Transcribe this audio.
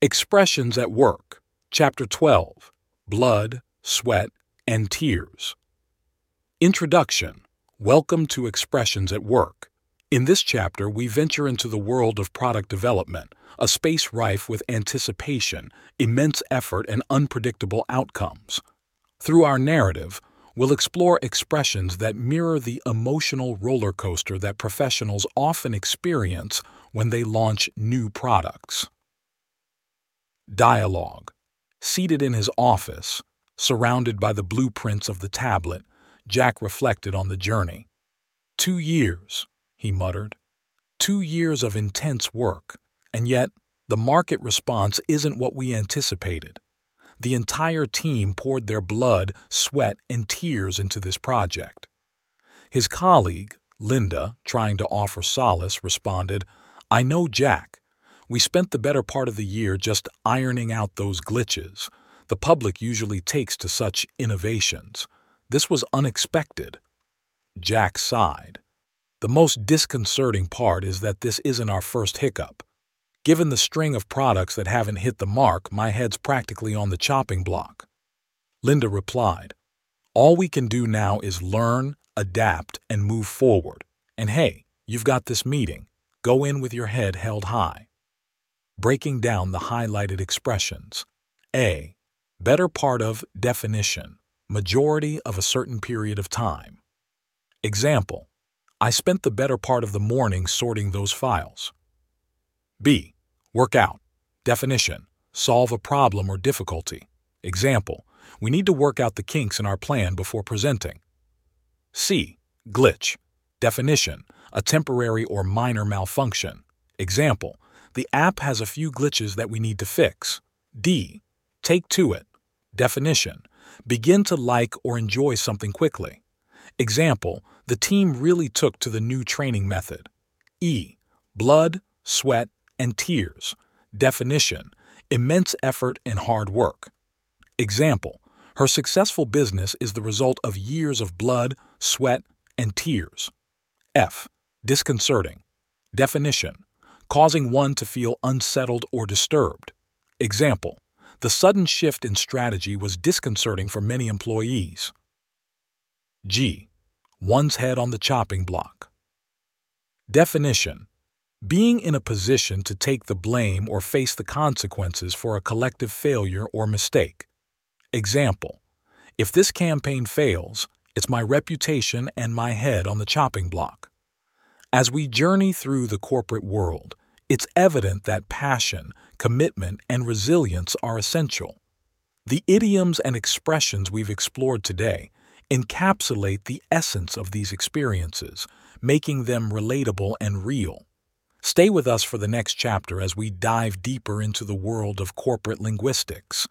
Expressions at Work, Chapter 12 Blood, Sweat, and Tears. Introduction Welcome to Expressions at Work. In this chapter, we venture into the world of product development, a space rife with anticipation, immense effort, and unpredictable outcomes. Through our narrative, we'll explore expressions that mirror the emotional roller coaster that professionals often experience when they launch new products. Dialogue. Seated in his office, surrounded by the blueprints of the tablet, Jack reflected on the journey. Two years, he muttered. Two years of intense work, and yet the market response isn't what we anticipated. The entire team poured their blood, sweat, and tears into this project. His colleague, Linda, trying to offer solace, responded, I know Jack. We spent the better part of the year just ironing out those glitches the public usually takes to such innovations. This was unexpected. Jack sighed. The most disconcerting part is that this isn't our first hiccup. Given the string of products that haven't hit the mark, my head's practically on the chopping block. Linda replied, All we can do now is learn, adapt, and move forward. And hey, you've got this meeting. Go in with your head held high breaking down the highlighted expressions. A. Better part of definition, majority of a certain period of time. Example, I spent the better part of the morning sorting those files. B. Work out, definition, solve a problem or difficulty. Example, we need to work out the kinks in our plan before presenting. C. Glitch, definition, a temporary or minor malfunction. Example, the app has a few glitches that we need to fix. D. Take to it. Definition. Begin to like or enjoy something quickly. Example, the team really took to the new training method. E. Blood, sweat, and tears. Definition. Immense effort and hard work. Example, her successful business is the result of years of blood, sweat, and tears. F. Disconcerting. Definition causing one to feel unsettled or disturbed. Example, the sudden shift in strategy was disconcerting for many employees. G. One's head on the chopping block. Definition Being in a position to take the blame or face the consequences for a collective failure or mistake. Example If this campaign fails, it's my reputation and my head on the chopping block. As we journey through the corporate world, it's evident that passion, commitment, and resilience are essential. The idioms and expressions we've explored today encapsulate the essence of these experiences, making them relatable and real. Stay with us for the next chapter as we dive deeper into the world of corporate linguistics.